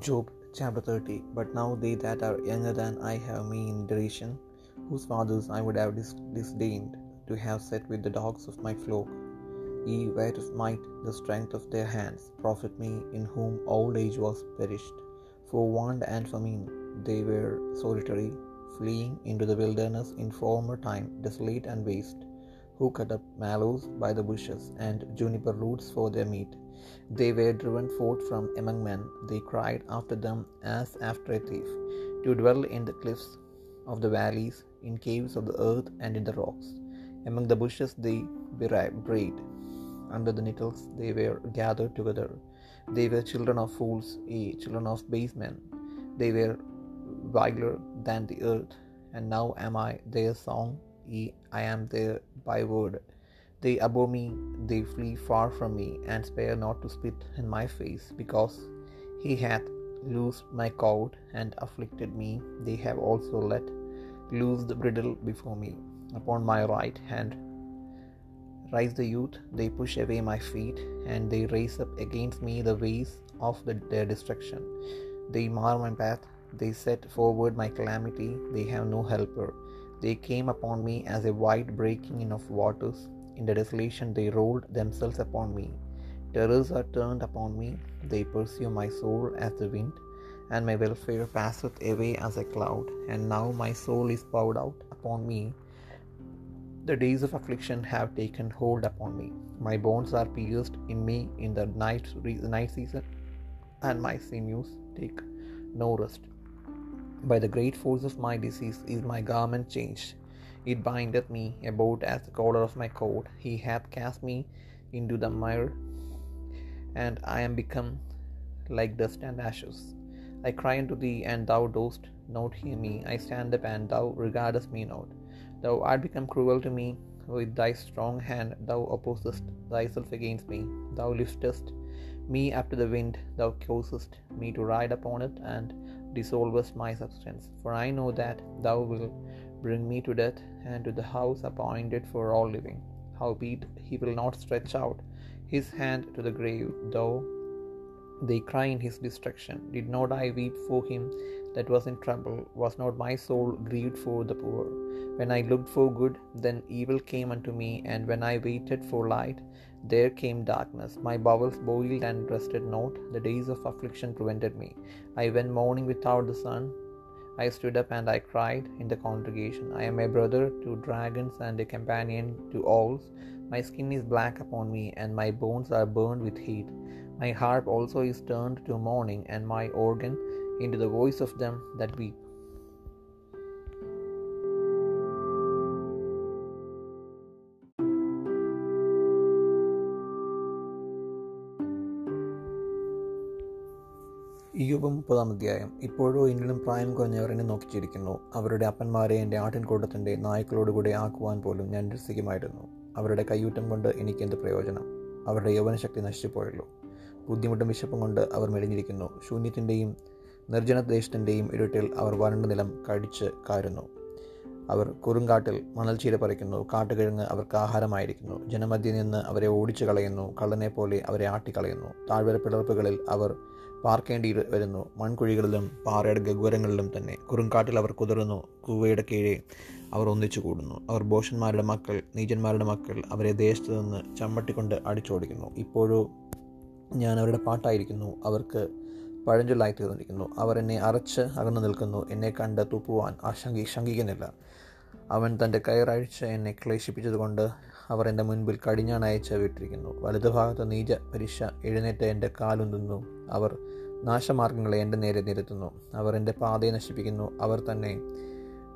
Job chapter 30 But now they that are younger than I have me in derision, whose fathers I would have dis- disdained to have set with the dogs of my flock. Ye were of might, the strength of their hands, profit me, in whom old age was perished. For want and famine they were solitary, fleeing into the wilderness in former time, desolate and waste, who cut up mallows by the bushes, and juniper roots for their meat. They were driven forth from among men, they cried after them as after a thief, to dwell in the cliffs of the valleys, in caves of the earth, and in the rocks. Among the bushes they brayed, under the nettles they were gathered together. They were children of fools, yea, children of base men. They were viler than the earth, and now am I their song, yea, I am their byword. They abhor me, they flee far from me, and spare not to spit in my face, because he hath loosed my cord and afflicted me. They have also let loose the bridle before me. Upon my right hand rise the youth, they push away my feet, and they raise up against me the ways of the, their destruction. They mar my path, they set forward my calamity, they have no helper. They came upon me as a wide breaking in of waters. In the desolation they rolled themselves upon me. Terrors are turned upon me, they pursue my soul as the wind, and my welfare passeth away as a cloud. And now my soul is poured out upon me. The days of affliction have taken hold upon me. My bones are pierced in me in the night, night season, and my sinews take no rest. By the great force of my disease is my garment changed. It bindeth me about as the collar of my coat. He hath cast me into the mire, and I am become like dust and ashes. I cry unto thee, and thou dost not hear me. I stand up, and thou regardest me not. Thou art become cruel to me. With thy strong hand thou opposest thyself against me. Thou liftest me after the wind, thou causest me to ride upon it, and dissolvest my substance. For I know that thou wilt bring me to death, and to the house appointed for all living. Howbeit he will not stretch out his hand to the grave, though they cry in his destruction. Did not I weep for him that was in trouble? Was not my soul grieved for the poor? When I looked for good, then evil came unto me, and when I waited for light, there came darkness. My bowels boiled and rested not. The days of affliction prevented me. I went mourning without the sun. I stood up and I cried in the congregation. I am a brother to dragons and a companion to owls. My skin is black upon me, and my bones are burned with heat. My harp also is turned to mourning, and my organ into the voice of them that weep. Iyyob മുപ്പതാം അധ്യായം. ഇപ്പോഴോ എന്നിലും പ്രായം കുറഞ്ഞവർ എന്നെ നോക്കിച്ചിരിക്കുന്നു. അവരുടെ അപ്പന്മാരെ എന്റെ ആട്ടിൻകൂട്ടത്തിന്റെ നായ്ക്കളോടുകൂടെ ആക്കുവാൻ പോലും ഞാൻ രസിക്കുമായിരുന്നു അവരുടെ കയ്യൂറ്റം കൊണ്ട് എനിക്കെന്ത് പ്രയോജനം? അവരുടെ യൗവനശക്തി നശിച്ചുപോയല്ലോ. ബുദ്ധിമുട്ടും വിശപ്പും കൊണ്ട് അവർ മെലിഞ്ഞിരിക്കുന്നു. ശൂന്യത്തിന്റെയും നിർജന ദേശത്തിന്റെയും ഇരുട്ടിൽ അവർ വരണ്ട നിലം കടിച്ച് കാരുന്നു. അവർ കുറുങ്കാട്ടിൽ മണൽച്ചീര പറിക്കുന്നു. കാട്ടുകിഴങ്ങ് അവർക്ക് ആഹാരമായിരിക്കുന്നു. ജനമധ്യയിൽ നിന്ന് അവരെ ഓടിച്ചു കളയുന്നു. കള്ളനെ പോലെ അവരെ ആട്ടിക്കളയുന്നു. താഴ്വര പിളർപ്പുകളിൽ അവർ പാർക്കേണ്ടി വരുന്നു. മൺകുഴികളിലും പാറയുടെ ഗഗ്വരങ്ങളിലും തന്നെ. കുറുങ്കാട്ടിൽ അവർ കുതിർന്നു. കൂവയുടെ കീഴെ അവർ ഒന്നിച്ചു കൂടുന്നു. അവർ ബോഷന്മാരുടെ മക്കൾ നീചന്മാരുടെ മക്കൾ അവരെ ദേശത്ത് നിന്ന് ചമ്മട്ടിക്കൊണ്ട് അടിച്ചോടിക്കുന്നു. ഇപ്പോഴോ ഞാൻ അവരുടെ പാട്ടായിരിക്കുന്നു. അവർക്ക് പഴഞ്ചൊല്ലായി തീർന്നിരിക്കുന്നു അവർ എന്നെ അറച്ച് അകന്നു നിൽക്കുന്നു. എന്നെ കണ്ട് തുപ്പുവാൻ ആശങ്കി ശങ്കിക്കുന്നില്ല. അവൻ തന്റെ കയറഴിച്ച് എന്നെ ക്ലേശിപ്പിച്ചതുകൊണ്ട് അവർ എന്റെ മുൻപിൽ കടിഞ്ഞാണയച്ച് വിട്ടിരിക്കുന്നു വലതുഭാഗത്ത് നീച പരിശ എഴുന്നേറ്റ് എന്റെ കാലുന്തുന്നു അവർ നാശമാർഗങ്ങളെ എന്റെ നേരെ നിരത്തുന്നു. അവർ എന്റെ പാതയെ നശിപ്പിക്കുന്നു. അവർ തന്നെ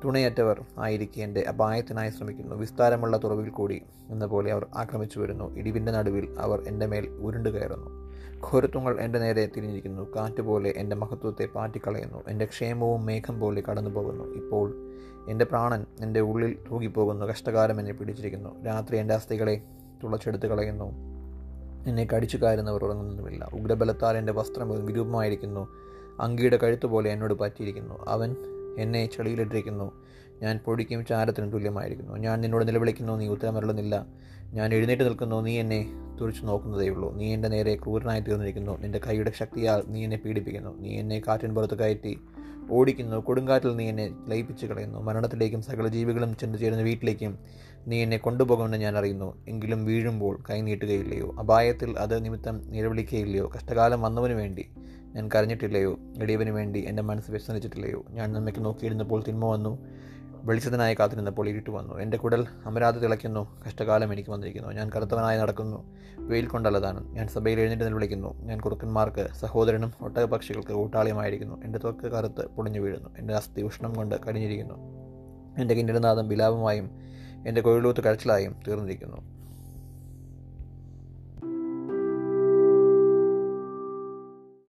തുണയറ്റവർ ആയിരിക്കെ എന്റെ അപായത്തിനായി ശ്രമിക്കുന്നു. വിസ്താരമുള്ള തുറവിൽ കൂടി എന്ന പോലെ അവർ ആക്രമിച്ചു വരുന്നു. ഇടിവിന്റെ നടുവിൽ അവർ എന്റെ മേൽ ഉരുണ്ടു കയറുന്നു. ഘോരത്വങ്ങൾ എന്റെ നേരെ തിരിഞ്ഞിരിക്കുന്നു. കാറ്റ് പോലെ എന്റെ മഹത്വത്തെ പാറ്റിക്കളയുന്നു. എന്റെ ക്ഷേമവും മേഘം പോലെ കടന്നു പോകുന്നു ഇപ്പോൾ എന്റെ പ്രാണൻ എന്റെ ഉള്ളിൽ തൂകിപ്പോകുന്നു. കഷ്ടകാലം എന്നെ പിടിച്ചിരിക്കുന്നു. രാത്രി എന്റെ അസ്ഥികളെ തുളച്ചെടുത്ത് കളയുന്നു. എന്നെ കടിച്ചു കയറുന്നവർ ഉറങ്ങുന്നതുമില്ല. ഉഗ്രബലത്താൽ എന്റെ വസ്ത്രം വിരൂപമായിരിക്കുന്നു. അങ്കിയുടെ കഴുത്തുപോലെ എന്നോട് പറ്റിയിരിക്കുന്നു. അവൻ എന്നെ ചെളിയിലിട്ടിരിക്കുന്നു. ഞാൻ പൊടിക്കും ചാരത്തിനും തുല്യമായിരിക്കുന്നു. ഞാൻ നിന്നോട് നിലവിളിക്കുന്നു നീ ഉത്തരമരുളുന്നില്ല. ഞാൻ എഴുന്നേറ്റ് നിൽക്കുന്നു നീ എന്നെ തുറിച്ചു നോക്കുന്നതേയുള്ളൂ. നീ എന്റെ നേരെ ക്രൂരനായി തീർന്നിരിക്കുന്നു. നിന്റെ കൈയുടെ ശക്തിയാൽ നീ എന്നെ പീഡിപ്പിക്കുന്നു. നീ എന്നെ കാറ്റിൻ പുറത്ത് കയറ്റി ഓടിക്കുന്നു. കൊടുങ്കാറ്റിൽ നീ എന്നെ ലയിപ്പിച്ച് കളയുന്നു. മരണത്തിലേക്കും സകല ജീവികളും ചെന്ന് ചേരുന്ന വീട്ടിലേക്കും നീ എന്നെ കൊണ്ടുപോകുമെന്ന് ഞാൻ അറിയുന്നു. എങ്കിലും വീഴുമ്പോൾ കൈ നീട്ടുകയില്ലയോ? അപായത്തിൽ അത് നിമിത്തം നിലവിളിക്കുകയില്ലയോ കഷ്ടകാലം വന്നവന് വേണ്ടി ഞാൻ കരഞ്ഞിട്ടില്ലയോ? ഇടിയവന് വേണ്ടി എന്റെ മനസ്സ് വ്യസനിച്ചിട്ടില്ലയോ? ഞാൻ നന്മയ്ക്ക് നോക്കിയിരുന്നപ്പോൾ തിന്മ വന്നു. വെളിച്ചത്തിനായി കാത്തിരുന്നപ്പോൾ ഇരുട്ട് വന്നു. എന്റെ കുടൽ അമരാതെ തിളയ്ക്കുന്നു. കഷ്ടകാലം എനിക്ക് വന്നിരിക്കുന്നു. ഞാൻ കറുത്തവനായി നടക്കുന്നു. വെയിൽ കൊണ്ടല്ലതാണ്. ഞാൻ സഭയിൽ എഴുന്നേറ്റ് നിലവിളിക്കുന്നു ഞാൻ കുറുക്കന്മാർക്ക് സഹോദരനും ഒട്ടകപക്ഷികൾക്ക് കൂട്ടാളിയുമായിരിക്കുന്നു. എന്റെ ത്വക്ക് കറുത്ത് പൊടിഞ്ഞു വീഴുന്നു. എന്റെ അസ്ഥി ഉഷ്ണം കൊണ്ട് കടിഞ്ഞിരിക്കുന്നു എന്റെ കിന്നരനാഥം വിലാപമായും എന്റെ കൊഴിലൂത്ത് കരച്ചിലായും തീർന്നിരിക്കുന്നു.